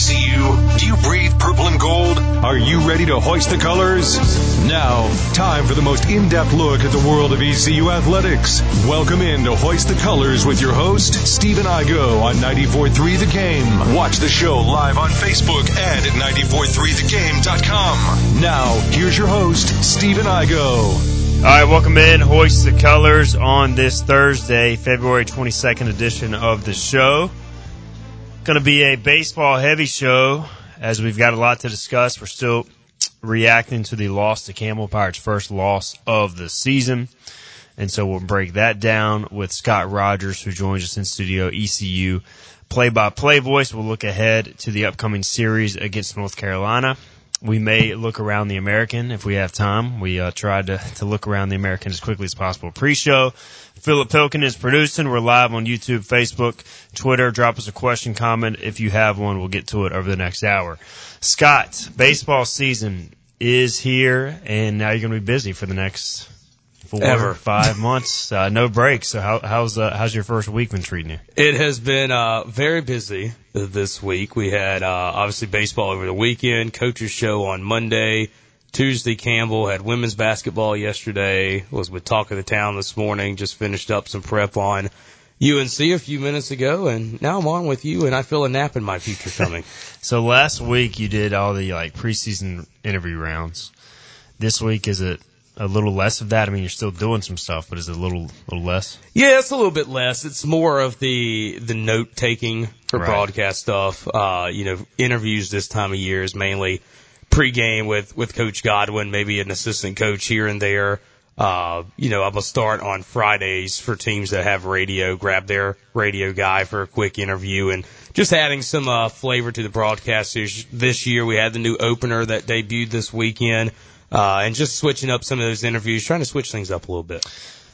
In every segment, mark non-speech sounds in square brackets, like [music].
ECU? Do you breathe purple and gold? Are you ready to hoist the colors? Now, time for the most in-depth look at the world of ECU athletics. Welcome in to Hoist the Colors with your host, Stephen Igo on 94.3 The Game. Watch the show live on Facebook and at 943thegame.com. Now, here's your host, Stephen Igo. All right, welcome in. Hoist the colors on this Thursday, February 22nd edition of the show. Going to be a baseball heavy show as we've got a lot to discuss. We're still reacting to the loss to Campbell Pirates' first loss of the season. And so we'll break that down with Scott Rogers, who joins us in studio, ECU play by play voice. We'll look ahead to the upcoming series against North Carolina we may look around the American if we have time. We uh, tried to, to look around the American as quickly as possible. Pre-show, Philip Pilkin is producing. We're live on YouTube, Facebook, Twitter. Drop us a question, comment if you have one. We'll get to it over the next hour. Scott, baseball season is here, and now you're going to be busy for the next four Ever. [laughs] five months. Uh, no breaks. So how, how's uh, how's your first week been treating you? It has been uh, very busy this week. We had uh, obviously baseball over the weekend, coaches show on Monday. Tuesday, Campbell had women's basketball yesterday. Was with Talk of the Town this morning. Just finished up some prep on UNC a few minutes ago, and now I'm on with you, and I feel a nap in my future coming. [laughs] so last week you did all the like preseason interview rounds. This week is it a little less of that? I mean, you're still doing some stuff, but is it a little little less? Yeah, it's a little bit less. It's more of the the note taking for Right. broadcast stuff. Uh, you know, interviews this time of year is mainly pregame with with Coach Godwin, maybe an assistant coach here and there. Uh, you know, I'm gonna start on Fridays for teams that have radio, grab their radio guy for a quick interview and just adding some uh, flavor to the broadcast this- this year. We had the new opener that debuted this weekend. Uh, and just switching up some of those interviews, trying to switch things up a little bit.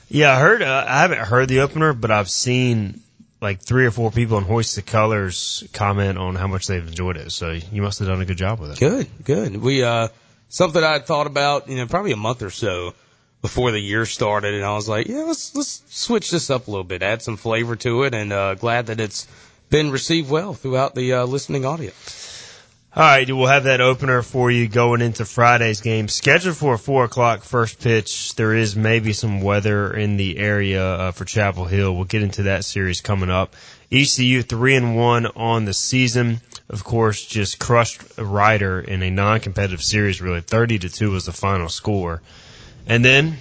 Yeah, I heard. Uh, I haven't heard the opener, but I've seen like three or four people on Hoist the Colors comment on how much they've enjoyed it. So you must have done a good job with it. Good, good. We uh something I had thought about, you know, probably a month or so before the year started, and I was like, yeah, let's let's switch this up a little bit, add some flavor to it, and uh, glad that it's been received well throughout the uh, listening audience. All right, we'll have that opener for you going into Friday's game. Scheduled for a four o'clock first pitch. There is maybe some weather in the area uh, for Chapel Hill. We'll get into that series coming up. ECU three and one on the season. Of course, just crushed Rider in a non-competitive series. Really, thirty to two was the final score. And then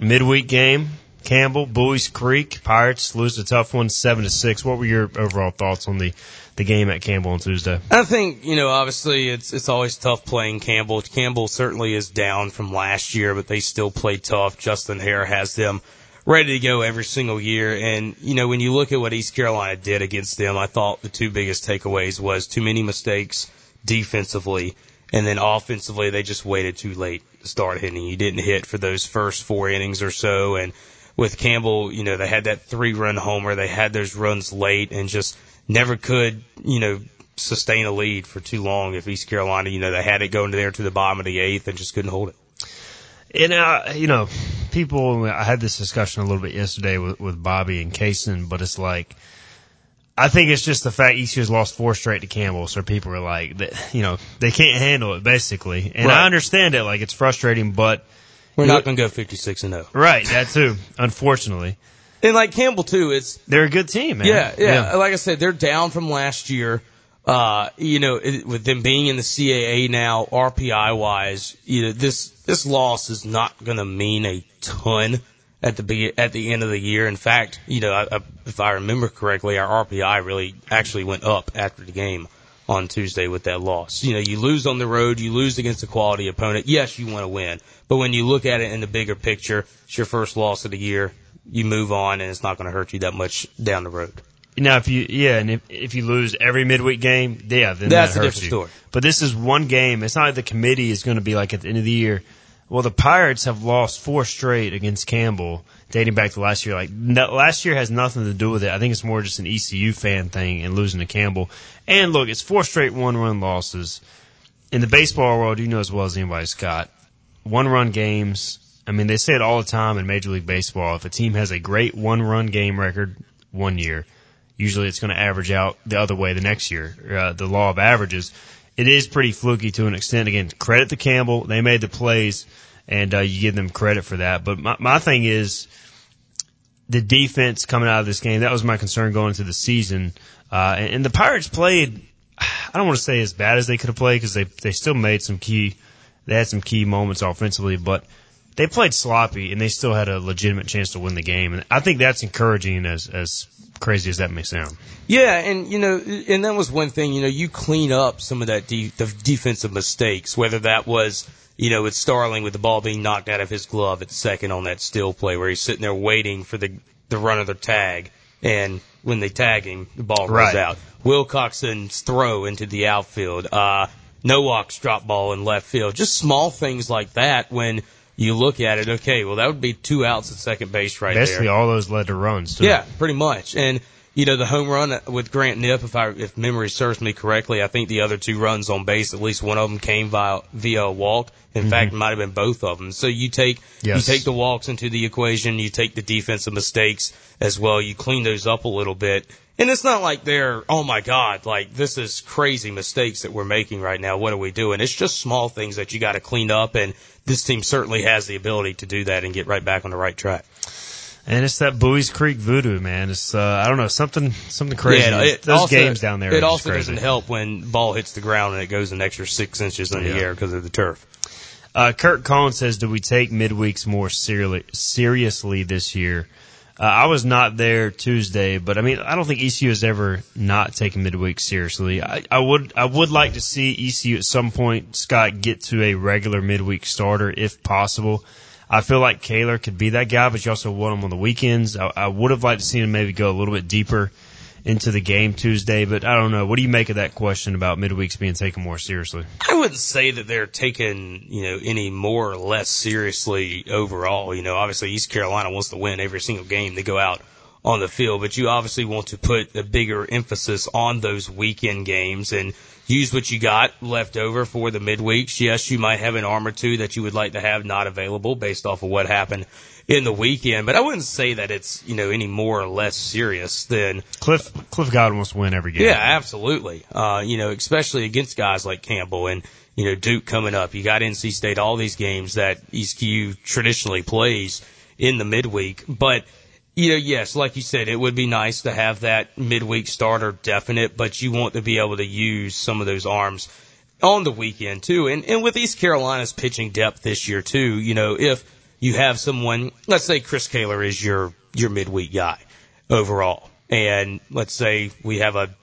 midweek game, Campbell, Buies Creek, Pirates lose a tough one, seven to six. What were your overall thoughts on the the game at Campbell on Tuesday? I think, you know, obviously it's it's always tough playing Campbell. Campbell certainly is down from last year, but they still play tough. Justin Haire has them ready to go every single year. And, you know, when you look at what East Carolina did against them, I thought the two biggest takeaways was too many mistakes defensively. And then offensively, they just waited too late to start hitting. You didn't hit for those first four innings or so. And with Campbell, you know, they had that three run homer. They had those runs late and just never could, you know, sustain a lead for too long if East Carolina, you know, they had it going there to the bottom of the eighth and just couldn't hold it. And uh, you know, people. I had this discussion a little bit yesterday with, with Bobby and Kaysen, but it's like, I think it's just the fact ECU has lost four straight to Campbell, so people are like, you know, they can't handle it basically. And Right. I understand it, like it's frustrating, but We're not going to go 56 and 0. right, that too. Unfortunately, And like Campbell too, it's they're a good team, man. Yeah, yeah, Like I said, they're down from last year. Uh, you know, it, with them being in the CAA now, RPI wise, you know, this this loss is not going to mean a ton at the be- at the end of the year. In fact, you know, I, I, if I remember correctly, our RPI really actually went up after the game on Tuesday with that loss. You know, you lose on the road, you lose against a quality opponent. Yes, you want to win, but when you look at it in the bigger picture, it's your first loss of the year. You move on, and it's not going to hurt you that much down the road. Now, if you yeah, and if if you lose every midweek game, yeah, then That's that a different you. story. But this is one game. It's not like the committee is going to be like at the end of the year. Well, the Pirates have lost four straight against Campbell, dating back to last year. Like no, last year has nothing to do with it. I think it's more just an ECU fan thing and losing to Campbell. And look, it's four straight one-run losses. In the baseball world, you know as well as anybody, Scott. One-run games. I mean, they say it all the time in Major League Baseball. If a team has a great one-run game record one year, usually it's going to average out the other way the next year. Uh, the law of averages. It is pretty fluky to an extent. Again, credit to Campbell. They made the plays and uh, you give them credit for that. But my, my thing is the defense coming out of this game. That was my concern going into the season. Uh, and, and the Pirates played, I don't want to say as bad as they could have played because they, they still made some key, they had some key moments offensively, but they played sloppy and they still had a legitimate chance to win the game. And I think that's encouraging as, as crazy as that may sound. Yeah, and you know, and that was one thing. You know, you clean up some of that de- the defensive mistakes, whether that was you know with Starling with the ball being knocked out of his glove at second on that still play where he's sitting there waiting for the the run of the tag, and when they tag him, the ball goes Right. out. Wilcoxon's throw into the outfield. Uh, Nowak's drop ball in left field. Just small things like that when you look at it. Okay, well that would be two outs at second base right there. Basically, all those led to runs. Too. Yeah, pretty much. And you know the home run with Grant Knipp, if I if memory serves me correctly, I think the other two runs on base, at least one of them came via via a walk. In mm-hmm. fact, it might have been both of them. So you take Yes. you take the walks into the equation, you take the defensive mistakes as well, you clean those up a little bit. And it's not like they're, oh my God, like this is crazy mistakes that we're making right now. What are we doing? It's just small things that you got to clean up, and this team certainly has the ability to do that and get right back on the right track. And it's that Buies Creek voodoo, man. It's uh, I don't know something something crazy. Yeah, it Those also, games down there. It also crazy. doesn't help when ball hits the ground and it goes an extra six inches in the air because of the turf. Uh, Kurt Collins says, "Do we take midweeks more seriously seriously this year?" Uh, I was not there Tuesday, but I mean, I don't think ECU has ever not taken midweek seriously. I, I would, I would like to see ECU at some point, Scott, get to a regular midweek starter if possible. I feel like Kaler could be that guy, but you also want him on the weekends. I, I would have liked to see him maybe go a little bit deeper into the game Tuesday, but I don't know. What do you make of that question about midweeks being taken more seriously? I wouldn't say that they're taken, you know, any more or less seriously overall. You know, obviously East Carolina wants to win every single game they go out on the field, but you obviously want to put a bigger emphasis on those weekend games and use what you got left over for the midweeks. Yes, you might have an arm or two that you would like to have not available based off of what happened in the weekend, but I wouldn't say that it's, you know, any more or less serious than Cliff, Cliff Godwin wants to win every game. yeah, absolutely. Uh, you know, especially against guys like Campbell and, you know, Duke coming up. You got NC State, all these games that East ECU traditionally plays in the midweek. But, know, yes, like you said, it would be nice to have that midweek starter definite, but you want to be able to use some of those arms on the weekend too. And, and with East Carolina's pitching depth this year too, you know, if you have someone, let's say Chris Kaler is your, your midweek guy overall. And let's say we have a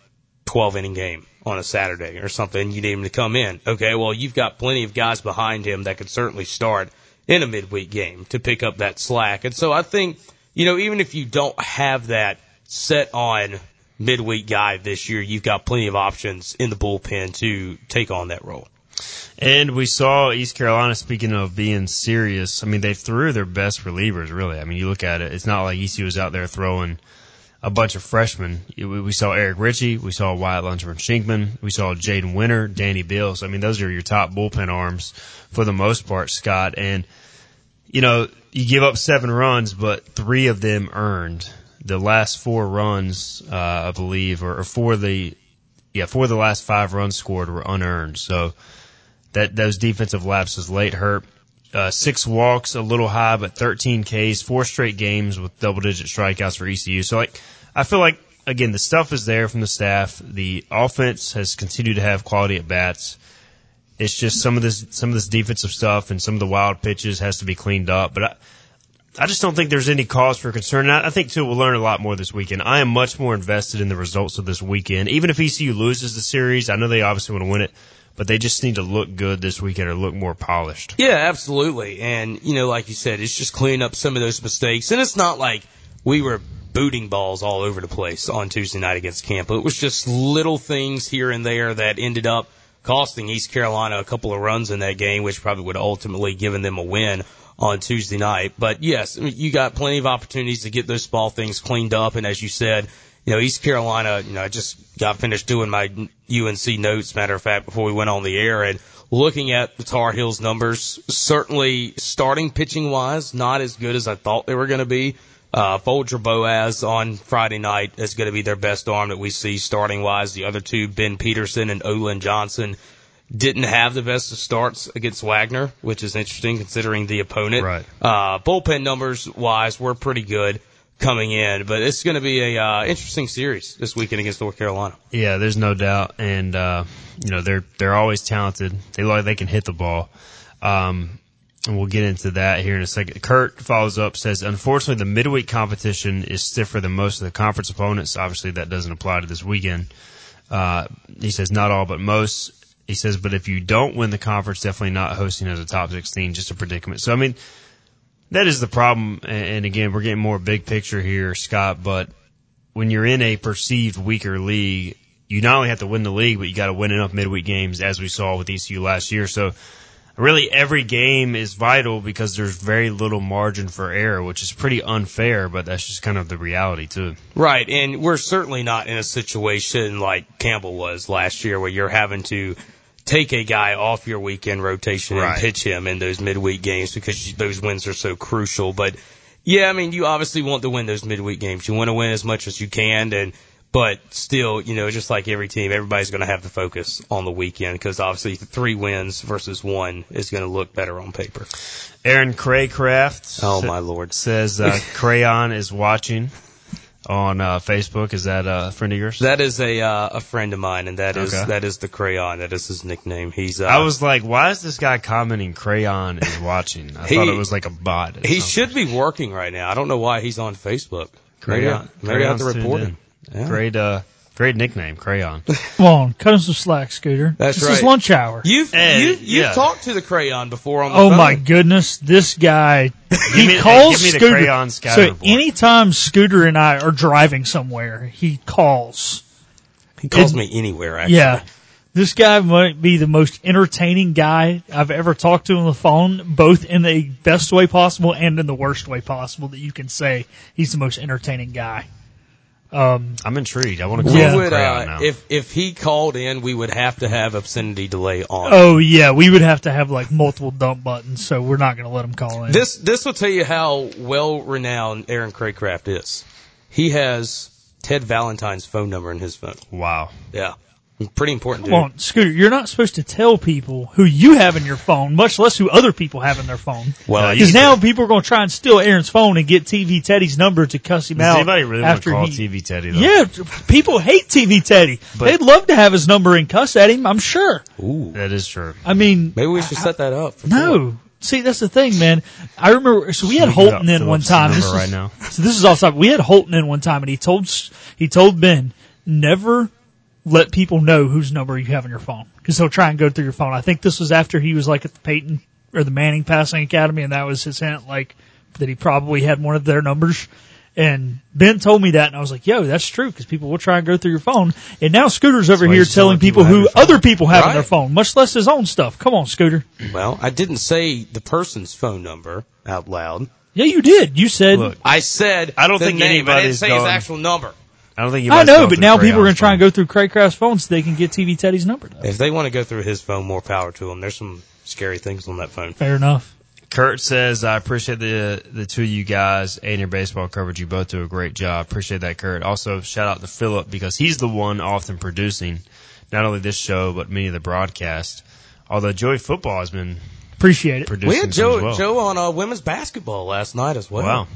12 inning game on a Saturday or something, you need him to come in. Okay, well, you've got plenty of guys behind him that could certainly start in a midweek game to pick up that slack. And so I think, you know, even if you don't have that set on midweek guy this year, you've got plenty of options in the bullpen to take on that role. And we saw East Carolina, speaking of being serious, I mean, they threw their best relievers, really. I mean, you look at it, it's not like ECU was out there throwing a bunch of freshmen. We saw Eric Ritchie, we saw Wyatt Lunchburn Shinkman, we saw Jaden Winter, Danny Bills. I mean, those are your top bullpen arms for the most part, Scott. And, you know, you give up seven runs, but three of them earned. The last four runs, uh, I believe, or, or for the, yeah, for the last five runs scored were unearned. So, that those defensive lapses late hurt. Uh, six walks, a little high, but 13 Ks, four straight games with double digit strikeouts for ECU. So like, I feel like again the stuff is there from the staff. The offense has continued to have quality at bats. It's just some of this some of this defensive stuff and some of the wild pitches has to be cleaned up. But I, I just don't think there's any cause for concern. I, I think too we'll learn a lot more this weekend. I am much more invested in the results of this weekend. Even if ECU loses the series, I know they obviously want to win it, but they just need to look good this weekend or look more polished. Yeah, absolutely. And, you know, like you said, it's just cleaning up some of those mistakes. And it's not like we were booting balls all over the place on Tuesday night against Campo. It was just little things here and there that ended up costing East Carolina a couple of runs in that game, which probably would ultimately given them a win on Tuesday night. But yes, you got plenty of opportunities to get those small things cleaned up. And as you said, you know, East Carolina, you know, I just got finished doing my UNC notes, matter of fact, before we went on the air and looking at the Tar Heels numbers, certainly starting pitching wise, not as good as I thought they were going to be Uh, Folger Boaz on Friday night is going to be their best arm that we see starting wise. The other two, Ben Peterson and Olin Johnson, didn't have the best of starts against Wagner, which is interesting considering the opponent. Right. Uh, bullpen numbers wise, were pretty good coming in, but it's going to be a uh, interesting series this weekend against North Carolina. Yeah, there's no doubt, and uh, you know they're they're always talented. They like they can hit the ball, um, and we'll get into that here in a second. Kurt follows up says, unfortunately, the midweek competition is stiffer than most of the conference opponents. Obviously, that doesn't apply to this weekend. Uh, he says not all, but most. He says, but if you don't win the conference, definitely not hosting as a top 16, just a predicament. So I mean, that is the problem. And again, we're getting more big picture here, Scott. But when you're in a perceived weaker league, you not only have to win the league, but you got to win enough midweek games, as we saw with ECU last year. So really, every game is vital because there's very little margin for error, which is pretty unfair. But that's just kind of the reality too. Right, and we're certainly not in a situation like Campbell was last year, where you're having to take a guy off your weekend rotation Right. and pitch him in those midweek games because those wins are so crucial. But yeah, I mean, you obviously want to win those midweek games. You want to win as much as you can, and but still, you know, just like every team, everybody's going to have to focus on the weekend because obviously three wins versus one is going to look better on paper. Aaron Craycraft. Oh my lord! Says uh, [laughs] Crayon is watching on uh, Facebook. Is that a friend of yours? That is a uh, a friend of mine, and that is Okay. that is the crayon. That is his nickname. He's uh, I was like, why is this guy commenting Crayon is watching? I He- thought it was like a bot. He something. should be working right now. I don't know why he's on Facebook. Maybe, I, Crayon. maybe I have to report him. In. Yeah. Great, uh, great nickname, Crayon. [laughs] Come on, cut him some slack, Scooter. That's this is right. lunch hour. You've Hey, you, you've yeah. talked to the crayon before on the Oh phone. my goodness, this guy. He me- calls give me the Scooter. crayon so report. anytime Scooter and I are driving somewhere, he calls. He calls It- me anywhere. Actually. Yeah. This guy might be the most entertaining guy I've ever talked to on the phone, both in the best way possible and in the worst way possible that you can say he's the most entertaining guy. Um, I'm intrigued. I want to We call Yeah. him would uh, now. if if he called in, we would have to have obscenity delay on. oh yeah, we would have to have like multiple dump buttons, so we're not going to let him call in. This this will tell you how well renowned Aaron Craycraft is. He has Ted Valentine's phone number in his phone. wow. Yeah, pretty important. Come dude. on, Scooter, you're not supposed to tell people who you have in your phone, much less who other people have in their phone. Well, Because now people are going to try and steal Aaron's phone and get TV Teddy's number to cuss him Does out. anybody really want to call he, TV Teddy? Though? Yeah, people hate TV Teddy. But- They'd love to have his number and cuss at him, I'm sure. Ooh, that is true. I mean, maybe we should set that up. For Philip. no. See, that's the thing, man. I remember, so we had Should we get Holton in one time. This is, right now? So this is all. topic. We had Holton in one time and he told, he told Ben, never let people know whose number you have on your phone. Cause he'll try and go through your phone. I think this was after he was like at the Peyton or the Manning Passing Academy and that was his hint, like, that he probably had one of their numbers. And Ben told me that and I was like, yo, that's true because people will try and go through your phone. And now Scooter's over here you telling people people who other people have on their phone, much less his own stuff. Come on, Scooter. Well, I didn't say the person's phone number out loud. Yeah, you did. You said, Look, I said I don't the think name. I didn't anybody's say his actual number. I don't think you. I know, but now people are going to try and go through Craycraft's phone so they can get TV Teddy's number. If they want to go through his phone, more power to them. There's some scary things on that phone. Fair enough. Kurt says, I appreciate the the two of you guys and your baseball coverage. You both do a great job. Appreciate that, Kurt. Also, shout out to Philip because he's the one often producing not only this show, but many of the broadcasts. Although Joey Football has been Appreciate it. producing We had Joe well. Joe on uh, women's basketball last night as well. Wow.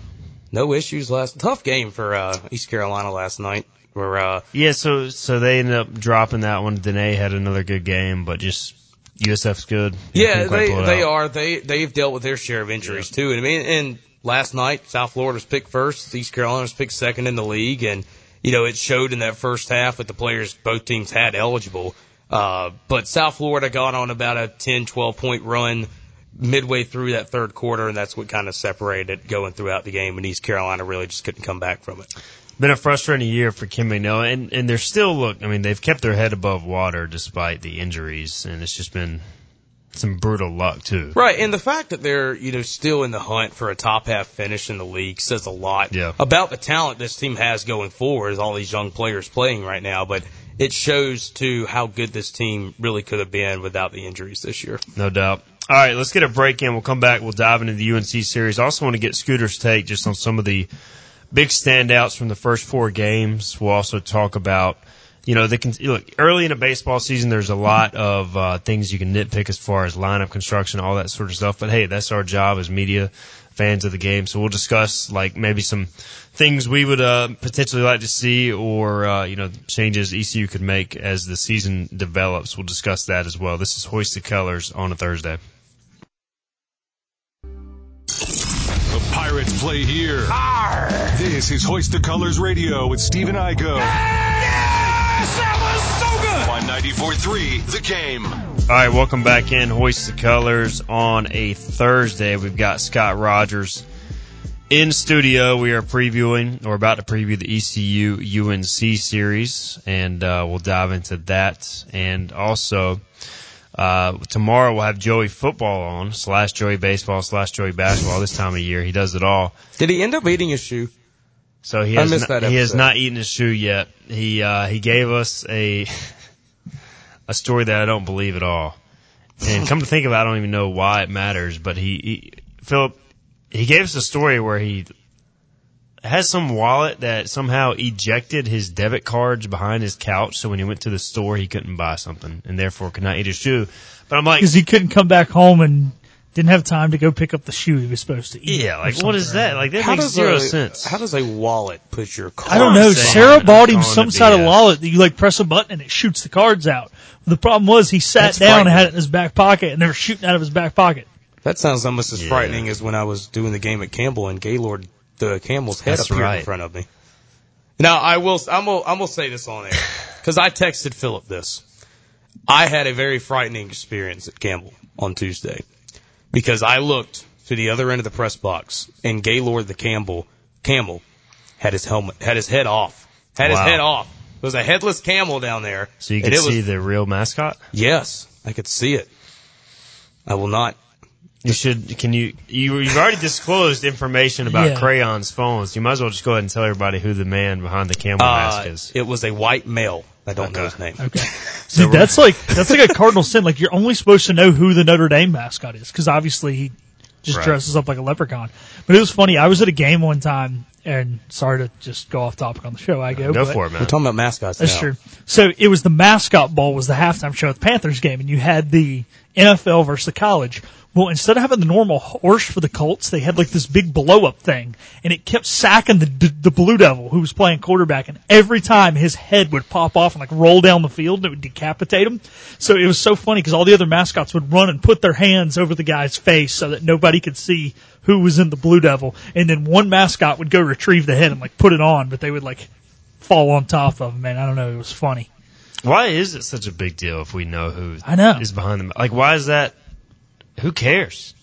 No issues last. Tough game for uh, East Carolina last night. Where uh, Yeah, so so they ended up dropping that one. Danae had another good game, but just USF's good. Yeah, they they out. are they they've dealt with their share of injuries too. And I mean, and last night South Florida was picked first, East Carolina was picked second in the league, and you know it showed in that first half with the players both teams had eligible. Uh, but South Florida got on about a 10, 12 point run midway through that third quarter, and that's what kind of separated it going throughout the game. And East Carolina really just couldn't come back from it. Been a frustrating year for Kim McNeill, and and they're still look. I mean, they've kept their head above water despite the injuries, and it's just been some brutal luck too. Right, and the fact that they're you know still in the hunt for a top half finish in the league says a lot Yeah. about the talent this team has going forward. As all these young players playing right now, but it shows too how good this team really could have been without the injuries this year. No doubt. All right, let's get a break in. We'll come back. We'll dive into the UNC series. I also want to get Scooter's take just on some of the big standouts from the first four games. We'll also talk about, you know, the look early in a baseball season. There's a lot of uh, things you can nitpick as far as lineup construction, all that sort of stuff. But hey, that's our job as media fans of the game. So we'll discuss like maybe some things we would uh, potentially like to see, or uh, you know, changes ECU could make as the season develops. We'll discuss that as well. This is Hoist the Colors on a Thursday. Pirates play here. Arr! This is Hoist the Colors Radio with Stephen Igo. Yes! That was so good! On 94.3, The Game. All right, welcome back in Hoist the Colors on a Thursday. We've got Scott Rogers in studio. We are previewing, or about to preview the ECU UNC series, and uh, we'll dive into that. And also, uh, tomorrow we'll have Joey football on, slash Joey baseball, slash Joey basketball. This time of year, he does it all. Did he end up eating his shoe? So he has, not, he has not eaten his shoe yet. He uh, he gave us a [laughs] a story that I don't believe at all. And come to think of it, I don't even know why it matters. But he, he Philip, he gave us a story where he has some wallet that somehow ejected his debit cards behind his couch. So when he went to the store, he couldn't buy something and therefore could not eat his shoe. But I'm like, because he couldn't come back home and didn't have time to go pick up the shoe he was supposed to eat. Yeah, like what is that? Like that how makes zero a, sense. How does a wallet put your card? I don't know. Sarah bought him some sort of wallet that you like press a button and it shoots the cards out. The problem was he sat That's down and had it in his back pocket and they were shooting out of his back pocket. That sounds almost as yeah. frightening as when I was doing the game at Campbell and Gaylord the camel's head That's appeared right. in front of me. Now I will. I'm gonna, I'm gonna say this on air because I texted Philip this. I had a very frightening experience at Campbell on Tuesday because I looked to the other end of the press box and Gaylord the Campbell Camel had his helmet, had his head off, had wow. his head off. There was a headless camel down there. So you could see was, the real mascot? Yes, I could see it. I will not you should. Can you? You you've already disclosed information about yeah. Crayon's phones. You might as well just go ahead and tell everybody who the man behind the camel uh, mask is. It was a white male. I don't okay. know his name. Okay. [laughs] so Dude, that's like that's like a cardinal sin. Like you're only supposed to know who the Notre Dame mascot is because obviously he just right. dresses up like a leprechaun. But it was funny. I was at a game one time, and sorry to just go off topic on the show. I go. Go for it, man. We're talking about mascots. That's now. true. So it was the mascot bowl was the halftime show at the Panthers game, and you had the NFL versus the college. Well, instead of having the normal horse for the Colts, they had like this big blow up thing, and it kept sacking the, the the Blue Devil who was playing quarterback, and every time his head would pop off and like roll down the field, and it would decapitate him. So it was so funny because all the other mascots would run and put their hands over the guy's face so that nobody could see who was in the Blue Devil, and then one mascot would go retrieve the head and like put it on, but they would like fall on top of him. Man, I don't know, it was funny. Why is it such a big deal if we know who I know. is behind them? Like, why is that? Who cares?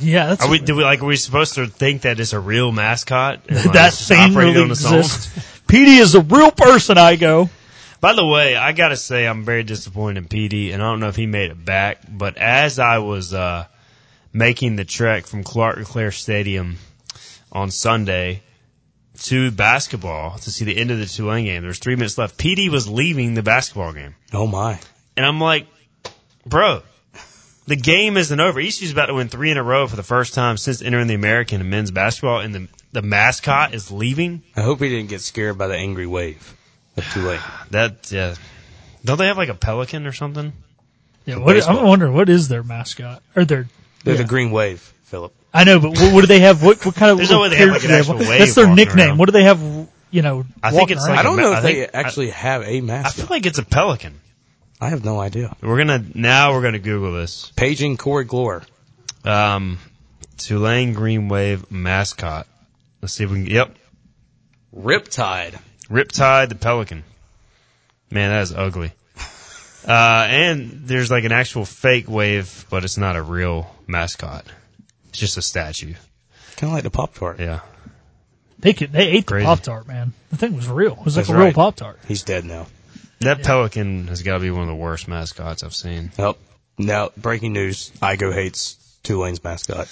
Yeah, that's are we do we like are we supposed to think that it's a real mascot? [laughs] And, that thing really exists. Petey is a real person. I go. By the way, I gotta say I'm very disappointed in PD, and I don't know if he made it back. But as I was uh, making the trek from Clark LeClair Stadium on Sunday to basketball to see the end of the Tulane game, there's three minutes left. PD was leaving the basketball game. Oh my! And I'm like, bro, the game isn't over. ECU's about to win three in a row for the first time since entering the American in men's basketball, and the the mascot is leaving. I hope he didn't get scared by the angry wave of Tulane. [sighs] that yeah. Don't they have like a pelican or something? Yeah, what, I'm wondering what is their mascot or their they're yeah. the Green Wave, Philip. I know, but what, what do they have? What, what kind of? There's no way they have like an actual wave. That's their nickname. Around. What do they have? You know, I think it's. Like I don't a, know if they actually I, have a mascot. I feel like it's a pelican. I have no idea. We're gonna now we're gonna Google this. Paging Corey Glore. Um, Tulane Green Wave mascot. Let's see if we can. Yep. Riptide. Riptide the pelican. Man, that is ugly. Uh, and there's like an actual fake wave, but it's not a real mascot. It's just a statue. Kind of like the Pop Tart. Yeah. They could, they ate Crazy. the Pop Tart, man. The thing was real. It was like That's a real Pop Tart. He's dead now. That pelican has got to be one of the worst mascots I've seen. Yep. Now, breaking news: Igo hates Tulane's mascot.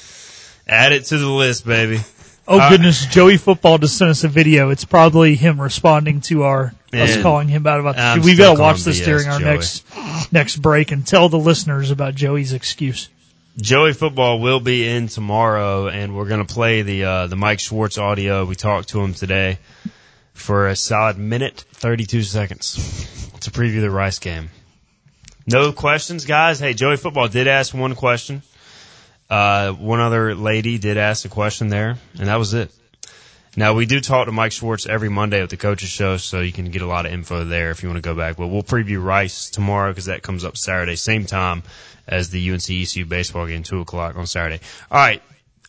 Add it to the list, baby. Oh uh, goodness, Joey Football just sent us a video. It's probably him responding to our us calling him out about. The, we've got to watch this BS, during our Joey. next next break and tell the listeners about Joey's excuse. Joey football will be in tomorrow, and we're going to play the uh, the Mike Schwartz audio. We talked to him today for a solid minute thirty two seconds to preview the Rice game. No questions, guys. Hey, Joey football did ask one question. Uh, one other lady did ask a question there, and that was it. Now we do talk to Mike Schwartz every Monday at the coaches show, so you can get a lot of info there if you want to go back. But we'll preview Rice tomorrow because that comes up Saturday, same time as the UNC ECU baseball game, two o'clock on Saturday. All right,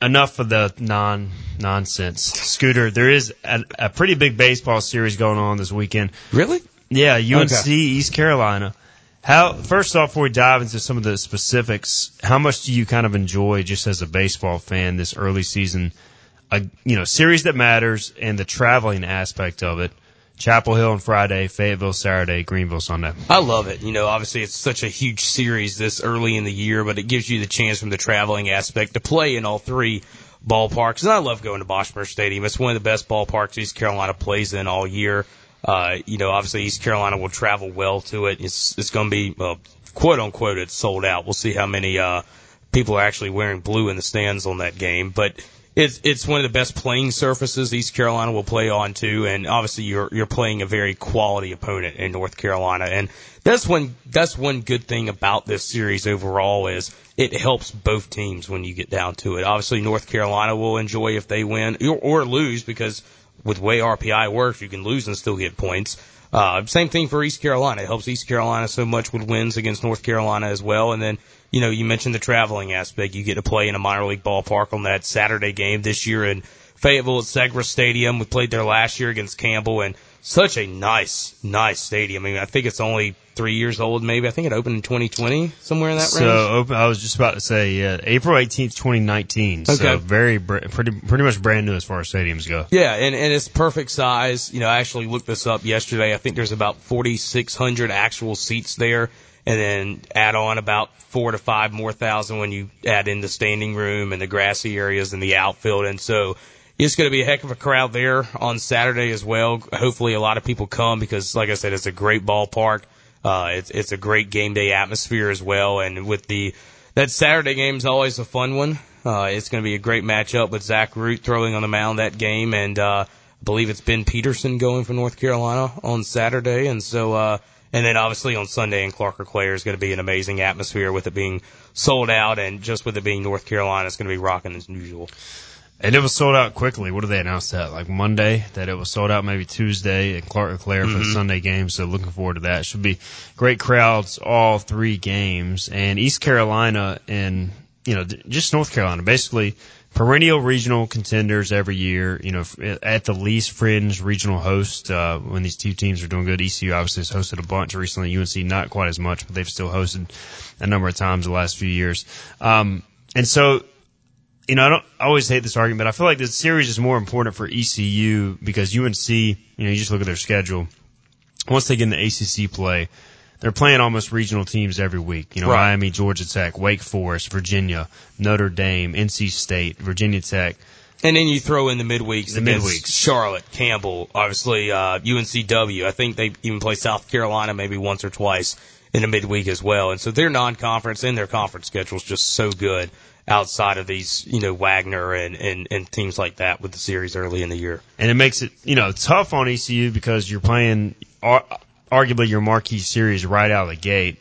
enough of the non nonsense. Scooter, there is a, a pretty big baseball series going on this weekend. Really? Yeah, UNC Okay. East Carolina. How first off, before we dive into some of the specifics, how much do you kind of enjoy just as a baseball fan this early season? A you know series that matters and the traveling aspect of it. Chapel Hill on Friday, Fayetteville Saturday, Greenville Sunday. I love it. You know, obviously it's such a huge series this early in the year, but it gives you the chance from the traveling aspect to play in all three ballparks. And I love going to Boshamer Stadium. It's one of the best ballparks East Carolina plays in all year. Uh, you know, obviously East Carolina will travel well to it. It's, it's going to be, well, quote unquote, it's sold out. We'll see how many, uh, people are actually wearing blue in the stands on that game, but it's it's one of the best playing surfaces East Carolina will play on too, and obviously you're you're playing a very quality opponent in North Carolina, and that's one that's one good thing about this series overall is it helps both teams when you get down to it. Obviously North Carolina will enjoy if they win or, or lose because with the way RPI works, you can lose and still get points. Uh, same thing for East Carolina. It helps East Carolina so much with wins against North Carolina as well, and then you know, you mentioned the traveling aspect. You get to play in a minor league ballpark on that Saturday game this year in Fayetteville at Segra Stadium. We played there last year against Campbell and such a nice, nice stadium. I mean, I think it's only three years old, maybe. I think it opened in 2020, somewhere in that So range. open, I was just about to say, yeah, April eighteenth, twenty nineteen. So Okay. very pretty pretty much brand new as far as stadiums go. Yeah, and, and it's perfect size. You know, I actually looked this up yesterday. I think there's about 4,600 actual seats there, and then add on about four to five more thousand when you add in the standing room and the grassy areas and the outfield. And so it's going to be a heck of a crowd there on Saturday as well. Hopefully, a lot of people come because, like I said, it's a great ballpark. Uh, it's it's a great game day atmosphere as well, and with the that Saturday game is always a fun one. Uh, it's going to be a great matchup with Zach Root throwing on the mound that game, and uh, I believe it's Ben Peterson going for North Carolina on Saturday, and so uh, and then obviously on Sunday in Clark LeClair is going to be an amazing atmosphere with it being sold out, and just with it being North Carolina, it's going to be rocking as usual. And it was sold out quickly. What did they announce that? Like Monday, that it was sold out maybe Tuesday at Clark LeClair for the Sunday game. So looking forward to that. Should be great crowds all three games. And East Carolina and, you know, just North Carolina, basically perennial regional contenders every year, you know, at the least fringe regional host, uh, when these two teams are doing good. ECU obviously has hosted a bunch recently. UNC not quite as much, but they've still hosted a number of times the last few years. Um, and so you know, I don't I always hate this argument, but I feel like this series is more important for ECU because UNC, you know, you just look at their schedule. Once they get in the ACC play, they're playing almost regional teams every week. You know, Right. Miami, Georgia Tech, Wake Forest, Virginia, Notre Dame, NC State, Virginia Tech. And then you throw in the midweeks The against midweeks. Charlotte, Campbell, obviously uh, UNCW. I think they even play South Carolina maybe once or twice in the midweek as well. And so their non-conference and their conference schedule is just so good outside of these, you know, Wagner and, and, and teams like that with the series early in the year. and it makes it you know tough on ECU because you're playing ar- arguably your marquee series right out of the gate,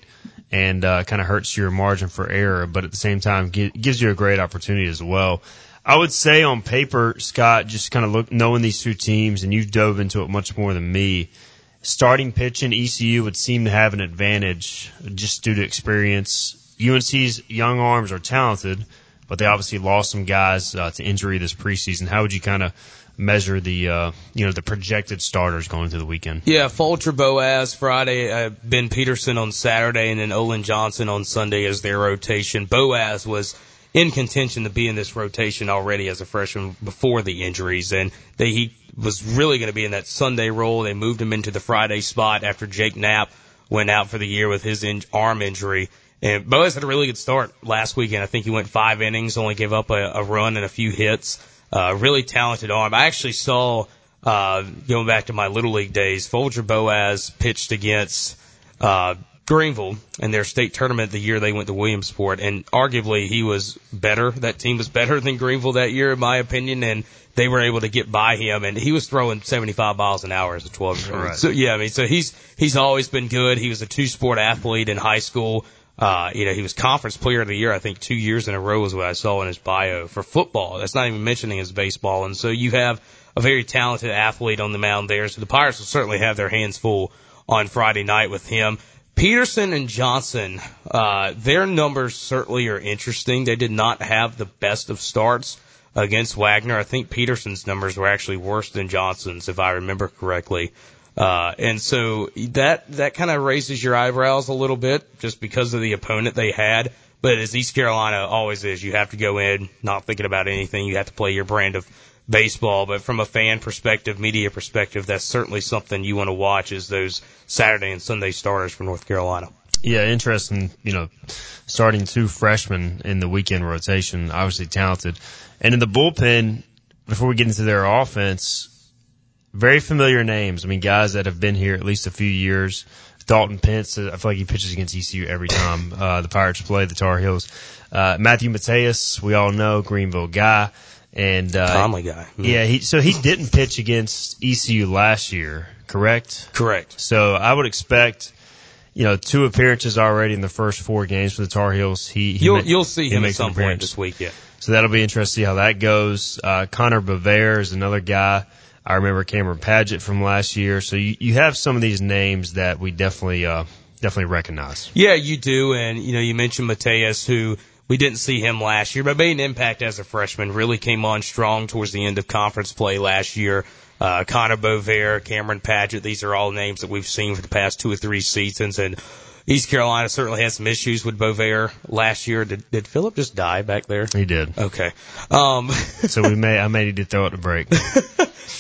and uh, kind of hurts your margin for error. But at the same time, gi- gives you a great opportunity as well. I would say on paper, Scott, just kind of look knowing these two teams, and you've dove into it much more than me. Starting pitching, ECU would seem to have an advantage just due to experience. UNC's young arms are talented, but they obviously lost some guys uh, to injury this preseason. How would you kind of measure the uh, you know the projected starters going into the weekend? Yeah, Folger Boaz Friday, uh, Ben Peterson on Saturday, and then Olin Johnson on Sunday as their rotation. Boaz was in contention to be in this rotation already as a freshman before the injuries, and they, he was really going to be in that Sunday role. They moved him into the Friday spot after Jake Knapp went out for the year with his in, arm injury. And Boaz had a really good start last weekend. I think he went five innings, only gave up a, a run and a few hits. Uh, really talented arm. I actually saw, uh, going back to my little league days, Folger Boaz pitched against, uh, Greenville in their state tournament the year they went to Williamsport, and arguably he was better. That team was better than Greenville that year, in my opinion, and they were able to get by him. And he was throwing 75 miles an hour as a 12 year old. Right. So yeah, I mean, so he's he's always been good. He was a two sport athlete in high school. Uh, you know, he was conference player of the year, I think two years in a row is what I saw in his bio for football. That's not even mentioning his baseball. And so you have a very talented athlete on the mound there. So the Pirates will certainly have their hands full on Friday night with him. Peterson and Johnson, uh, their numbers certainly are interesting. They did not have the best of starts against Wagner. I think Peterson's numbers were actually worse than Johnson's, if I remember correctly. Uh, and so that, that kind of raises your eyebrows a little bit just because of the opponent they had. But as East Carolina always is, you have to go in not thinking about anything. You have to play your brand of baseball. But from a fan perspective, media perspective, that's certainly something you want to watch is those Saturday and Sunday starters for North Carolina. Yeah, interesting. You know, starting two freshmen in the weekend rotation, obviously talented, and in the bullpen. Before we get into their offense, very familiar names. I mean, guys that have been here at least a few years. Dalton Pence, I feel like he pitches against ECU every time uh, the Pirates play the Tar Heels. Uh, Matthew Matthijs, we all know Greenville guy, and uh, Conley guy. Mm. Yeah, he so he didn't pitch against ECU last year, correct? Correct. So I would expect, you know, two appearances already in the first four games for the Tar Heels. He, he You'll, ma- you'll see him at some point this week, yeah. So that'll be interesting to see how that goes. Uh, Connor Bovair is another guy. I remember Cameron Padgett from last year. So you, you have some of these names that we definitely, uh, definitely recognize. Yeah, you do. And, you know, you mentioned Matthijs, who we didn't see him last year, but made an impact as a freshman. Really came on strong towards the end of conference play last year. Uh, Connor Bovair, Cameron Padgett, these are all names that we've seen for the past two or three seasons. And East Carolina certainly had some issues with Bovair last year. Did, did Philip just die back there? He did. Okay. Um, [laughs] So we may, I may need to throw it a break. [laughs]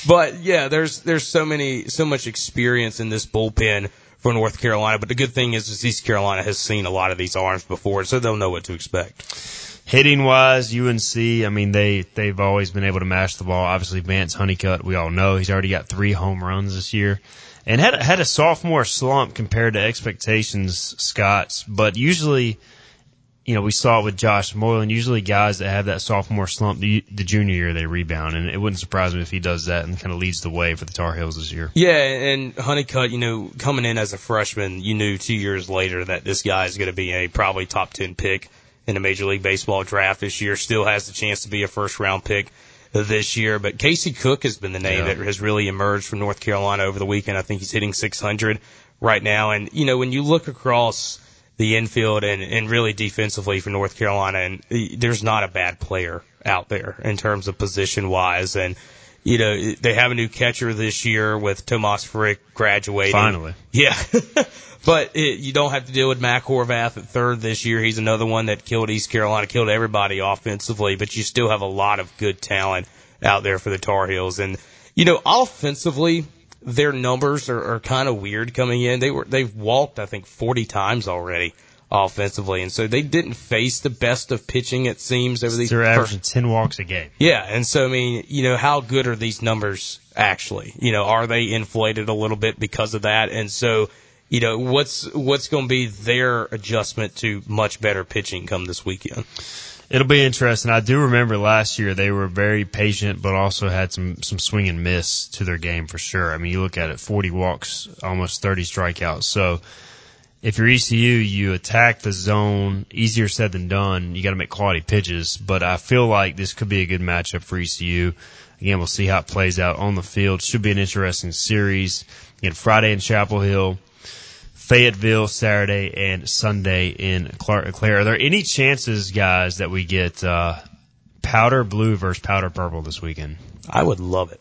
But yeah, there's there's so many so much experience in this bullpen for North Carolina. But the good thing is, is East Carolina has seen a lot of these arms before, so they'll know what to expect. Hitting wise, UNC, I mean, they, they've always been able to mash the ball. Obviously, Vance Honeycutt, we all know he's already got three home runs this year and had, had a sophomore slump compared to expectations, Scott's, but usually, you know, we saw it with Josh Moylan. Usually guys that have that sophomore slump, the, the junior year, they rebound and it wouldn't surprise me if he does that and kind of leads the way for the Tar Heels this year. Yeah, and Honeycutt, you know, coming in as a freshman, you knew two years later that this guy is going to be a probably top ten pick in the Major League Baseball draft this year. Still has the chance to be a first round pick this year. But Casey Cook has been the name Yeah. that has really emerged from North Carolina over the weekend. I think he's hitting 600 right now. And, you know, when you look across the infield and, and really defensively for North Carolina, and uh, there's not a bad player out there in terms of position wise. And, you know, they have a new catcher this year with Tomas Frick graduating. Finally. Yeah. [laughs] but it, you don't have to deal with Mac Horvath at third this year. He's another one that killed East Carolina, killed everybody offensively, but you still have a lot of good talent out there for the Tar Heels. And, you know, offensively, their numbers are, are kind of weird coming in. They were, they've walked, I think, 40 times already offensively. And so they didn't face the best of pitching, it seems, over these They're first averaging 10 walks a game. yeah, and so I mean, you know, how good are these numbers actually? You know, are they inflated a little bit because of that? And so, you know, what's what's going to be their adjustment to much better pitching come this weekend? It'll be interesting. I do remember last year they were very patient, but also had some some swing and miss to their game for sure. I mean, you look at it, 40 walks, almost 30 strikeouts. So if you're ECU, you attack the zone. Easier said than done. You got to make quality pitches, but I feel like this could be a good matchup for ECU. Again, we'll see how it plays out on the field. Should be an interesting series. Again, Friday in Chapel Hill. Fayetteville Saturday and Sunday in Clark LeClair. Are there any chances, guys, that we get uh, powder blue versus powder purple this weekend? I would love it.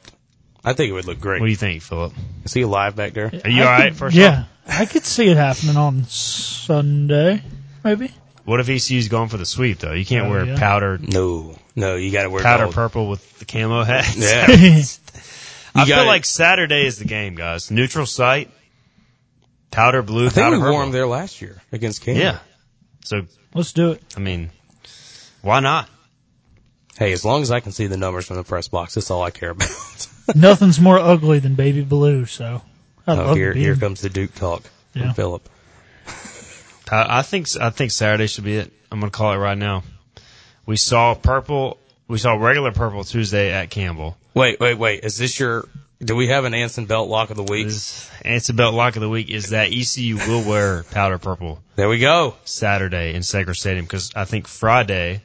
I think it would look great. What do you think, Philip? Is he alive back there? Are you I all right? could- First yeah, off, I could see it happening on Sunday, maybe. what if ECU's going for the sweep though? You can't Oh, wear yeah. powder No, no, you got to wear powder gold. purple with the camo hat. Yeah, [laughs] I feel gotta- like Saturday is the game, guys. Neutral site, powder blue, I think powder we wore him there last year against Canada. Yeah. So Let's do it. I mean, why not? Hey, as long as I can see the numbers from the press box, that's all I care about. [laughs] Nothing's more ugly than baby blue, so I oh, love here, here comes the Duke talk from Philip. I, I think I think Saturday should be it. I'm gonna call it right now. We saw purple. We saw regular purple Tuesday at Campbell. Wait, wait, wait. Is this your? Do we have an Anson Belt lock of the week? This answer belt lock of the week is that ECU will wear powder purple There we go. Saturday in Segra Stadium because I think Friday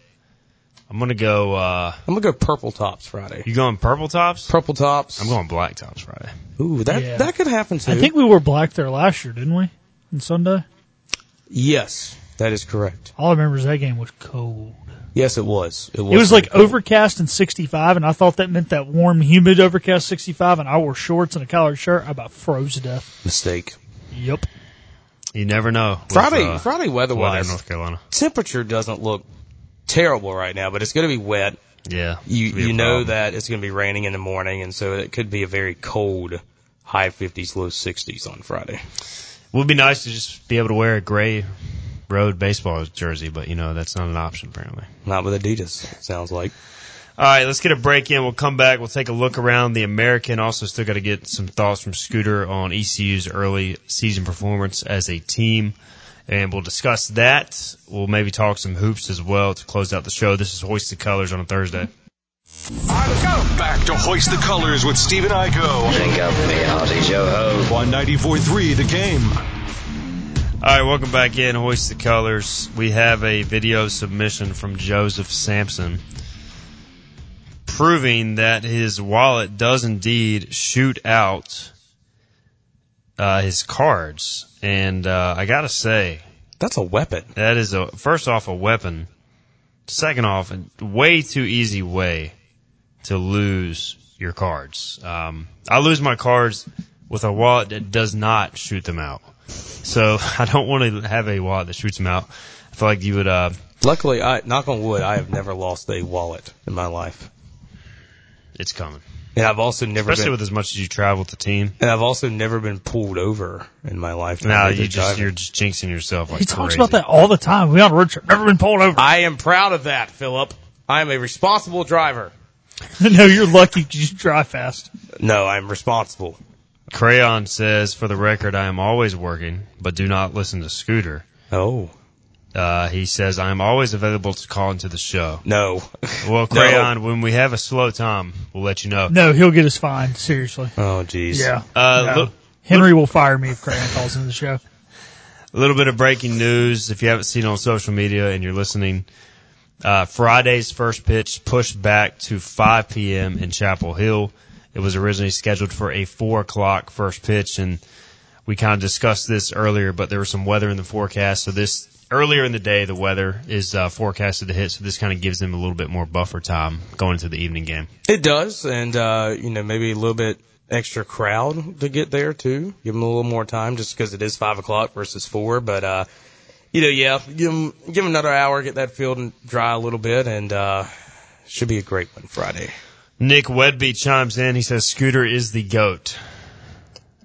I'm gonna go. uh I'm gonna go purple tops Friday. You going purple tops? Purple tops. I'm going black tops Friday. Ooh, that Yeah. that could happen too. I think we wore black there last year, didn't we? On Sunday. yes, that is correct. All I remember is that game was cold. Yes, it was. It was. It was like cold. overcast and 65, and I thought that meant that warm, humid overcast 65, and I wore shorts and a collared shirt. I about froze to death. mistake. Yep. You never know. with, Friday, uh, Friday weather in weather-wise, North Carolina. temperature doesn't look terrible right now, but it's going to be wet. Yeah, You could be a you know problem. that it's going to be raining in the morning, and so it could be a very cold, high 50s, low 60s on Friday. It would be nice to just be able to wear a gray road baseball jersey, but you know that's not an option apparently. Not with Adidas, sounds like. All right, let's get a break in. We'll come back. We'll take a look around the American. Also, still got to get some thoughts from Scooter on ECU's early season performance as a team. And we'll discuss that. We'll maybe talk some hoops as well to close out the show. This is Hoist the Colors on a Thursday. Back to Hoist the Colors with Stephen Igo Drink up, me hearties, yo ho. on 94.3 The Game. All right, welcome back in Hoist the Colors. We have a video submission from Joseph Sampson proving that his wallet does indeed shoot out uh, his cards. And uh, I got to say, That's a weapon. that is a first off a weapon. Second off, a way too easy way to lose your cards. Um, I lose my cards with a wallet that does not shoot them out. So [laughs] I don't want to have a wallet that shoots them out. I feel like you would. Uh, Luckily, I knock on wood, I have never lost a wallet in my life, it's coming, and I've also never especially been, with as much as you travel with the team. and I've also never been pulled over in my life. Now Neither you just driving. you're just jinxing yourself. Like He talks crazy. about that all the time. We on road trip, never been pulled over. I am proud of that, Philip. I am a responsible driver. [laughs] no, you're lucky 'cause you drive fast. No, I'm responsible. Crayon says, for the record, I am always working, but do not listen to Scooter. Oh Uh, he says, I am always available to call into the show. no. [laughs] Well, No. Crayon, when we have a slow time, we'll let you know. No, he'll get us fined. Seriously. Oh jeez. Yeah. Uh, No. look- Henry will fire me if Crayon calls into the show. A little bit of breaking news. If you haven't seen it on social media and you're listening, uh, Friday's first pitch pushed back to 5 p.m. in Chapel Hill. It was originally scheduled for a 4 o'clock first pitch, and we kind of discussed this earlier, but there was some weather in the forecast. So this earlier in the day, the weather is uh, forecasted to hit. So this kind of gives them a little bit more buffer time going into the evening game. It does, and uh, you know maybe a little bit extra crowd to get there too. Give them a little more time, just because it is five o'clock versus four. But uh, you know, yeah, give them give 'em another hour, get that field dry a little bit, and uh, should be a great one Friday. Nick Wedby chimes in. He says Scooter is the goat.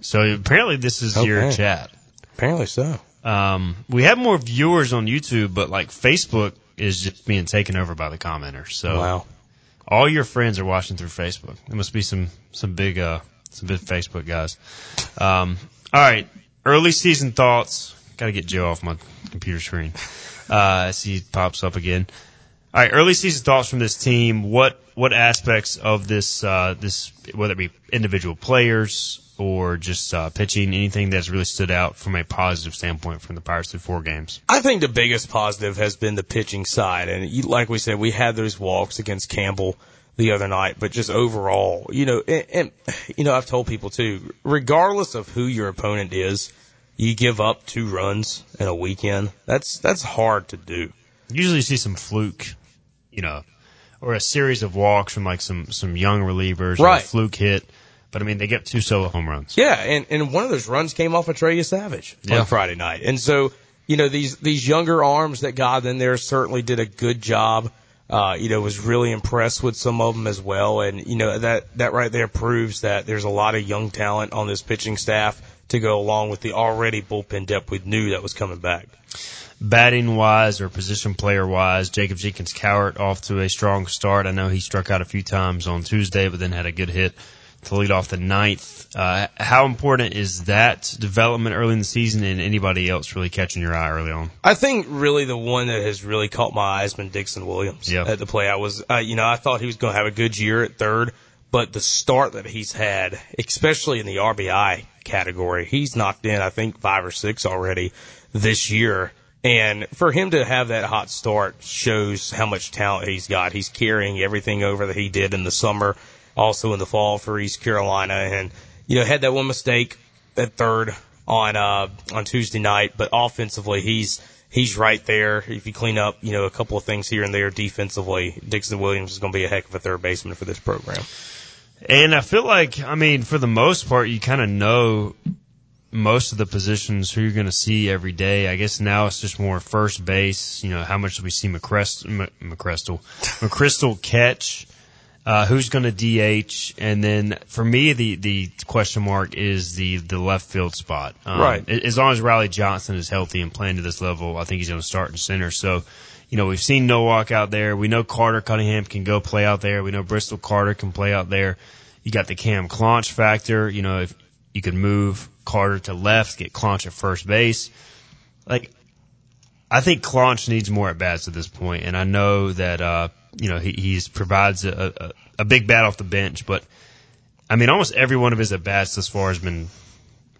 So apparently this is your chat. Apparently so. Um, we have more viewers on YouTube, but like Facebook is just being taken over by the commenters. So Wow. all your friends are watching through Facebook. There must be some some big uh some big Facebook guys. Um, all right, early season thoughts. Got to get Joe off my computer screen. Uh, I see pops up again. All right, early season thoughts from this team. What what aspects of this uh, this whether it be individual players or just uh, pitching, anything that's really stood out from a positive standpoint from the Pirates through four games? I think the biggest positive has been the pitching side, and you, like we said, we had those walks against Campbell the other night, but just overall, you know, and, and you know, I've told people too, regardless of who your opponent is, you give up two runs in a weekend. That's that's hard to do. Usually you see some fluke, you know, or a series of walks from like some some young relievers, or a Right. fluke hit. But I mean, they get two solo home runs. Yeah, and, and one of those runs came off of Trey Savage Yeah. on Friday night. And so, you know, these these younger arms that got in there certainly did a good job. Uh, you know, was really impressed with some of them as well. And, you know, that, that right there proves that there's a lot of young talent on this pitching staff to go along with the already bullpen depth we knew that was coming back. Batting wise or position player wise, Jacob Jenkins Cowart off to a strong start. I know he struck out a few times on Tuesday, but then had a good hit to lead off the ninth. Uh, how important is that development early in the season and anybody else really catching your eye early on? I think really the one that has really caught my eye has been Dixon Williams Yeah. at the play. I was, uh, you know, I thought he was going to have a good year at third, but the start that he's had, especially in the RBI category, he's knocked in, I think, five or six already this year. And for him to have that hot start shows how much talent he's got. He's carrying everything over that he did in the summer, also in the fall for East Carolina. And, you know, had that one mistake at third on, uh, on Tuesday night, but offensively, he's, he's right there. If you clean up, you know, a couple of things here and there defensively, Dixon Williams is going to be a heck of a third baseman for this program. And I feel like, I mean, for the most part, you kind of know most of the positions who you're going to see every day. I guess now it's just more first base. You know, how much do we see McCrest, M- McChrystal [laughs] catch? Uh, who's going to DH? And then for me, the, the question mark is the, the left field spot. Um, Right. As long as Riley Johnson is healthy and playing to this level, I think he's going to start in center. So, you know, we've seen Nowak out there. We know Carter Cunningham can go play out there. We know Bristol Carter can play out there. You got the Cam Clonch factor. You know, if you could move Carter to left, get Clonch at first base. Like, I think Clonch needs more at bats at this point, and I know that uh, you know he he's provides a, a a big bat off the bench, but I mean almost every one of his at bats thus far has been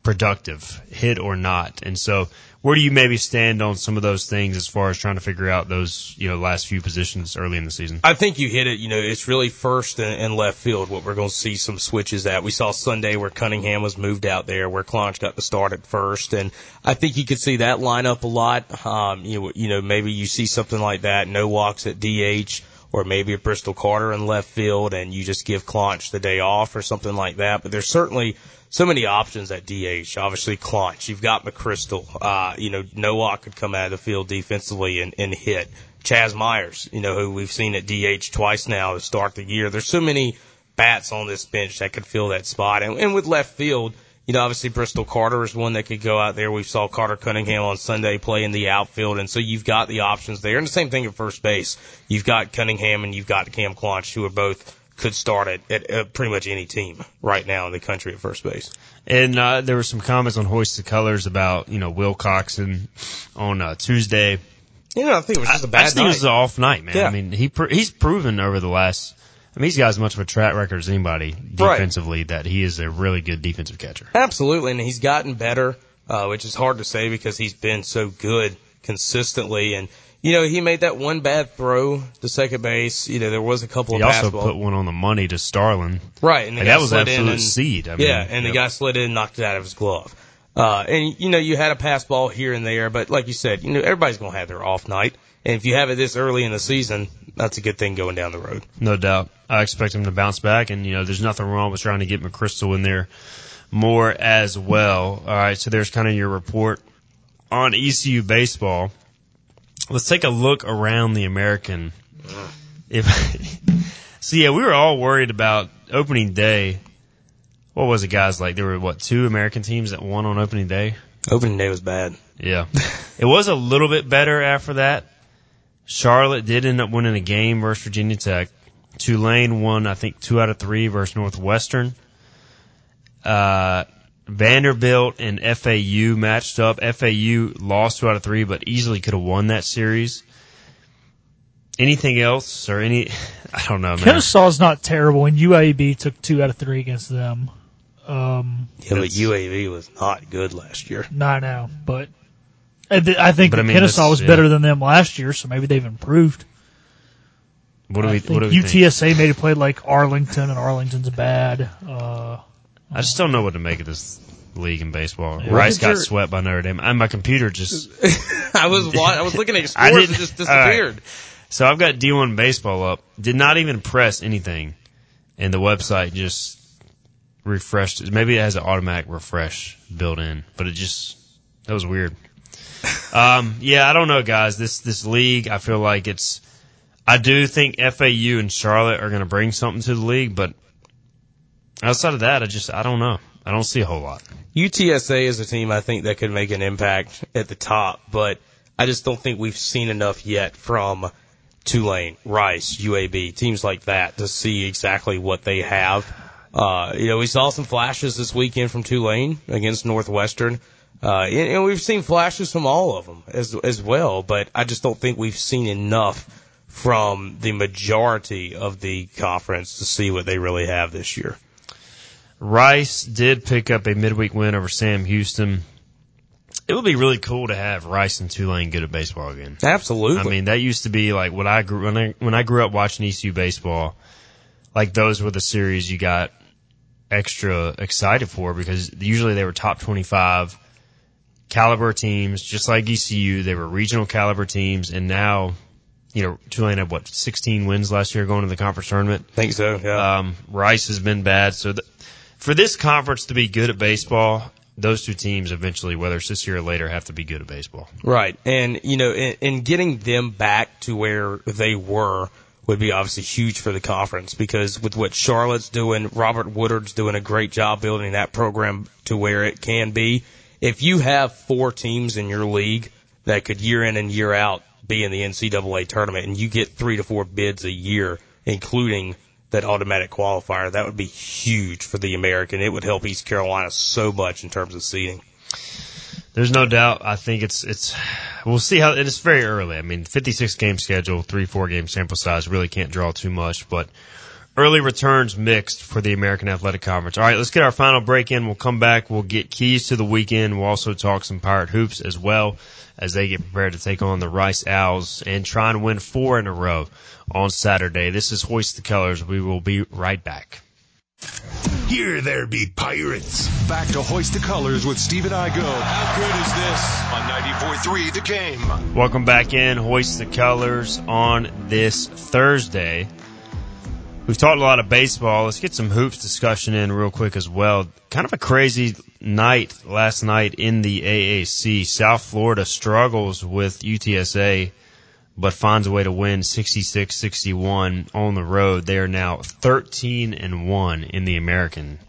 productive, hit or not, and so where do you maybe stand on some of those things as far as trying to figure out those you know last few positions early in the season? I think you hit it. You know, it's really first and, left field what we're going to see some switches at. We saw Sunday where Cunningham was moved out there, where Clonch got the start at first, and I think you could see that line up a lot. Um, you know, you know, maybe you see something like that, Nowak at DH, or maybe a Bristol Carter in left field, and you just give Clonch the day off or something like that. But there's certainly so many options at DH. Obviously, Clonch. You've got McChrystal. Uh, you know, Nowak could come out of the field defensively and, and hit. Chaz Myers, you know, who we've seen at DH twice now to start the year. There's so many bats on this bench that could fill that spot. And, and with left field, you know, obviously Bristol Carter is one that could go out there. We saw Carter Cunningham on Sunday play in the outfield, and so you've got the options there. And the same thing at first base. You've got Cunningham and you've got Cam Clonch, who are both could start at, at, at pretty much any team right now in the country at first base. And uh, there were some comments on Hoist the Colors about you know Will Coxon on uh, Tuesday. You know, I think it was just a bad I just think night. it was an off night, man. Yeah. I mean, he pr- he's proven over the last. I mean, he's got as much of a track record as anybody Right. defensively that he is a really good defensive catcher. Absolutely, and he's gotten better, uh, which is hard to say because he's been so good consistently. And you know, he made that one bad throw to second base. You know, there was a couple He of also pass ball- put one on the money to Starlin. right, and, and that was absolute and, seed. I mean, yeah, and the guy slid in and knocked it out of his glove. Uh, and you know, you had a pass ball here and there, but like you said, you know, everybody's gonna have their off night. And if you have it this early in the season, that's a good thing going down the road. No doubt. I expect him to bounce back, and you know, there's nothing wrong with trying to get McChrystal in there more as well. All right, so there's kind of your report on ECU baseball. Let's take a look around the American. If [laughs] so, yeah, we were all worried about opening day. What was it, guys? Like there were what two American teams that won on opening day? Opening day was bad. Yeah. [laughs] it was a little bit better after that. Charlotte did end up winning a game versus Virginia Tech. Tulane won, I think, two out of three versus Northwestern. Uh, Vanderbilt and FAU matched up. FAU lost two out of three, but easily could have won that series. Anything else or any? [laughs] I don't know, man. Kennesaw's not terrible, and UAB took two out of three against them. Um, Yeah, but That's- UAB was not good last year. not now, but I, th- I think But I mean, Kennesaw was yeah. better than them last year, so maybe they've improved. What do I we? think What do we think? UTSA made it play like Arlington, and Arlington's bad. Uh, I just don't know what to make of this league in baseball. What Rice got your- swept by Notre Dame, and my computer just [laughs] I was I was looking at [laughs] I scores didn't- and just all right. disappeared. So I've got D1 baseball up. Did not even press anything, and the website just refreshed. Maybe it has an automatic refresh built in, but it just that was weird. [laughs] Um, yeah, I don't know, guys. This this league, I feel like it's. I do think FAU and Charlotte are going to bring something to the league, but outside of that, I just I don't know. I don't see a whole lot. UTSA is a team I think that could make an impact at the top, but I just don't think we've seen enough yet from Tulane, Rice, UAB, teams like that to see exactly what they have. Uh, you know, we saw some flashes this weekend from Tulane against Northwestern. Uh, and, and we've seen flashes from all of them as, as well, but I just don't think we've seen enough from the majority of the conference to see what they really have this year. Rice did pick up a midweek win over Sam Houston. It would be really cool to have Rice and Tulane good at baseball again. Absolutely. I mean, that used to be like what I grew when I when I grew up watching ECU baseball. Like those were the series you got extra excited for because usually they were top twenty five caliber teams, just like ECU. They were regional caliber teams, and now, you know, Tulane had what sixteen wins last year going to the conference tournament. I think so. Yeah. Um, Rice has been bad, so for this conference to be good at baseball, those two teams eventually, whether it's this year or later, have to be good at baseball. Right. And, you know, in, in getting them back to where they were would be obviously huge for the conference because with what Charlotte's doing, Robert Woodard's doing a great job building that program to where it can be. If you have four teams in your league that could year in and year out be in the NCAA tournament and you get three to four bids a year, including that automatic qualifier, that would be huge for the American. It would help East Carolina so much in terms of seeding. There's no doubt. I think it's it's. We'll see how. It's very early. I mean, 56 game schedule, three four game sample size. Really can't draw too much, but early returns mixed for the American Athletic Conference. All right, let's get our final break in. We'll come back. We'll get keys to the weekend. We'll also talk some Pirate hoops as well as they get prepared to take on the Rice Owls and try and win four in a row on Saturday. This is Hoist the Colors. We will be right back. Here there be pirates. Back to hoist the colors with Stephen Igo. How good is this? On 94.3 The Game. Welcome back in, Hoist the Colors on this Thursday. We've talked a lot of baseball. Let's get some hoops discussion in real quick as well. Kind of a crazy night last night in the AAC. South Florida struggles with UTSA, but finds a way to win 66-61 on the road. They are now 13 and 1 in the American.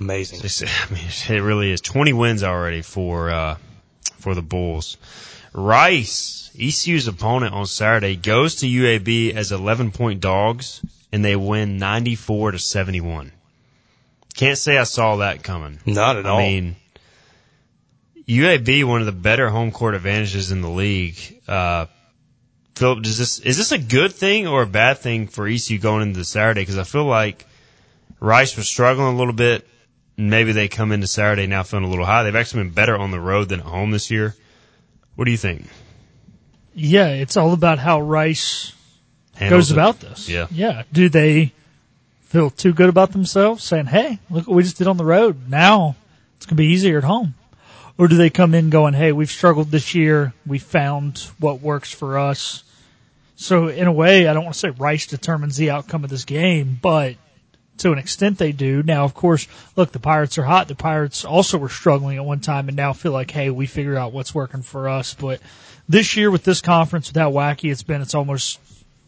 Amazing. [laughs] I mean, it really is 20 wins already for uh, for the Bulls. Rice, ECU's opponent on Saturday, goes to UAB as 11 point dogs, and they win 94 to 71. Can't say I saw that coming. Not at I all. I mean, UAB one of the better home court advantages in the league. Uh, Philip, does this is this a good thing or a bad thing for ECU going into Saturday? Because I feel like Rice was struggling a little bit. and Maybe they come into Saturday now feeling a little high. They've actually been better on the road than at home this year. What do you think? Yeah, it's all about how Rice Handles goes it? about this. Yeah. Yeah. Do they feel too good about themselves saying, Hey, look what we just did on the road. Now it's going to be easier at home. Or do they come in going, Hey, we've struggled this year. We found what works for us. So in a way, I don't want to say Rice determines the outcome of this game, but to an extent they do. Now, of course, look, the Pirates are hot. The Pirates also were struggling at one time and now feel like, Hey, we figured out what's working for us. But this year with this conference, with how wacky it's been, it's almost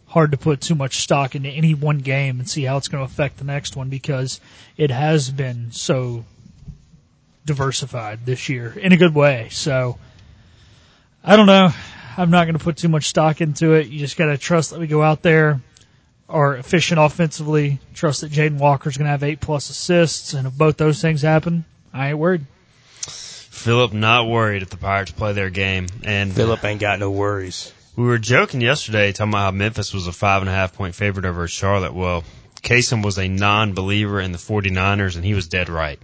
hard to put too much stock into any one game and see how it's going to affect the next one because it has been so diversified this year in a good way. So I don't know. I'm not going to put too much stock into it. You just got to trust that we go out there are efficient offensively. Trust that Jaden Walker's going to have eight plus assists, and if both those things happen, I ain't worried. Philip not worried if the Pirates play their game. And uh, Philip ain't got no worries. We were joking yesterday talking about how Memphis was a five and a half point favorite over Charlotte. Well, Kasem was a non-believer in the 49ers and he was dead right.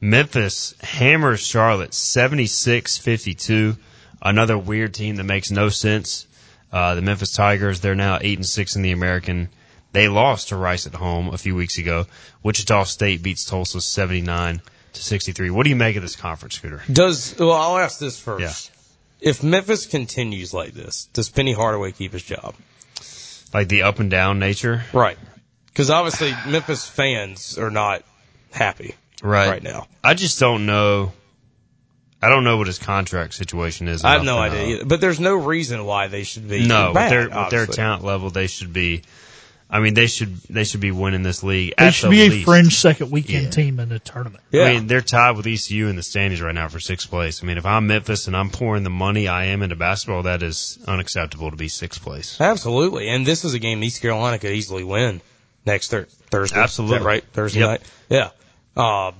Memphis hammers Charlotte 76-52. Another weird team that makes no sense. Uh, the Memphis Tigers, they're now eight and six in the American. They lost to Rice at home a few weeks ago. Wichita State beats Tulsa 79 to 63. What do you make of this conference, Scooter? Does well? I'll ask this first. Yeah. If Memphis continues like this, does Penny Hardaway keep his job? Like the up and down nature? Right. Because obviously Memphis fans are not happy Right. right now. I just don't know. I don't know what his contract situation is. I have no idea, either. but there's no reason why they should be. No, bad, with their with their talent level, they should be. I mean, they should they should be winning this league. They at should the be a fringe second weekend Yeah. team in the tournament. Yeah. I mean, they're tied with ECU in the standings right now for sixth place. I mean, if I'm Memphis and I'm pouring the money I am into basketball, that is unacceptable to be sixth place. Absolutely, and this is a game East Carolina could easily win. next thir- Thursday. Absolutely. Is that right? Thursday Yep. night. Yeah. Uh,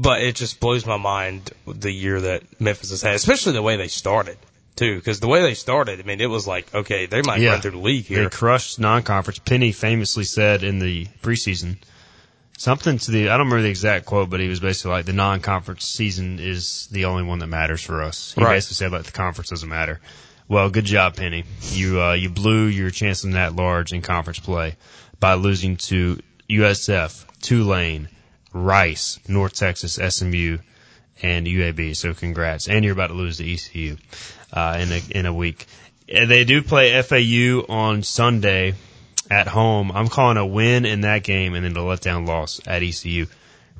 but it just blows my mind the year that Memphis has had, especially the way they started too. Because the way they started, I mean, it was like, okay, they might Yeah. run through the league here. They crushed non-conference. Penny famously said in the preseason something to the I don't remember the exact quote, but he was basically like the non-conference season is the only one that matters for us. He Right. basically said like the conference doesn't matter. Well, good job, Penny. You uh, you blew your chance in that large in conference play by losing to USF, Tulane, Rice, North Texas, SMU, and UAB. So congrats. And you're about to lose to ECU uh, in a in a week. They do play FAU on Sunday at home. I'm calling a win in that game and then a letdown loss at ECU.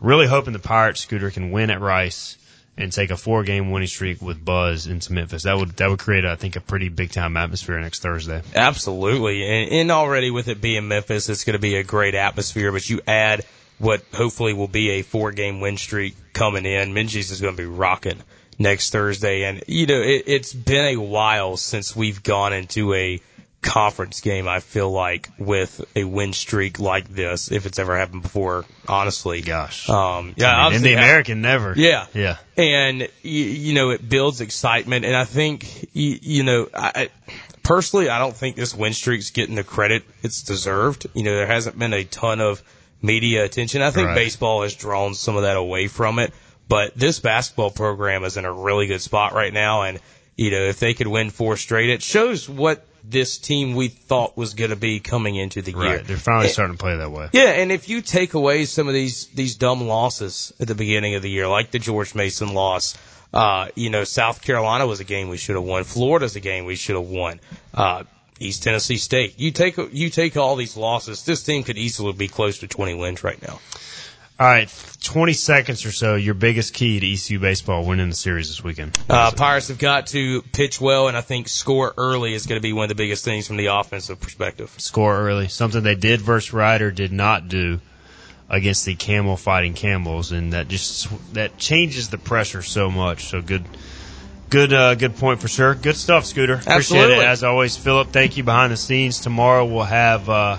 Really hoping the Pirates scooter can win at Rice and take a four game winning streak with Buzz into Memphis. That would that would create I think a pretty big time atmosphere next Thursday. Absolutely. And, and already with it being Memphis, it's going to be a great atmosphere, but you add what hopefully will be a four game win streak coming in. Minges is going to be rocking next Thursday. And, you know, it, it's been a while since we've gone into a conference game, I feel like, with a win streak like this, if it's ever happened before, honestly. Gosh. Um, yeah, I mean, in the American never. Yeah. Yeah. and you, you know it builds excitement and i think you, you know I, I personally i don't think this win streak's getting the credit it's deserved you know there hasn't been a ton of media attention i think Right. baseball has drawn some of that away from it but this basketball program is in a really good spot right now and you know if they could win four straight it shows what this team we thought was going to be coming into the year Right. They're finally starting to play that way. yeah, and if you take away some of these these dumb losses at the beginning of the year, like the George Mason loss, uh, you know, South Carolina was a game we should have won. Florida's a game we should have won. Uh, East Tennessee State. You take you take all these losses, this team could easily be close to 20 wins right now. All right, 20 seconds or so. Your biggest key to ECU baseball winning the series this weekend. Uh, Pirates have got to pitch well, and I think score early is going to be one of the biggest things from the offensive perspective. Score early. Something they did versus Rider did not do against the Campbell fighting Camels, and that just that changes the pressure so much. So good. Good, uh, good point for sure. Good stuff, Scooter. Appreciate it as always, Philip. Thank you behind the scenes. Tomorrow we'll have uh,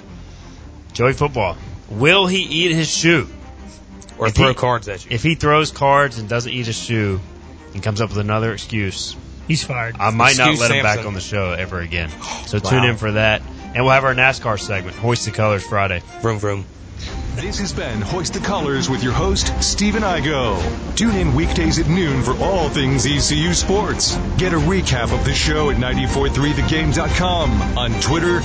Joey Football. Will he eat his shoe? Or If throw he- cards at you. If he throws cards and doesn't eat his shoe and comes up with another excuse, He's fired. I might not Excuse let him back on the show ever again. So Wow. tune in for that. And we'll have our NASCAR segment, Hoist the Colors Friday. Vroom vroom. This has been Hoist the Colors with your host, Stephen Igo. Tune in weekdays at noon for all things ECU sports. Get a recap of the show at 943thegame.com, on Twitter,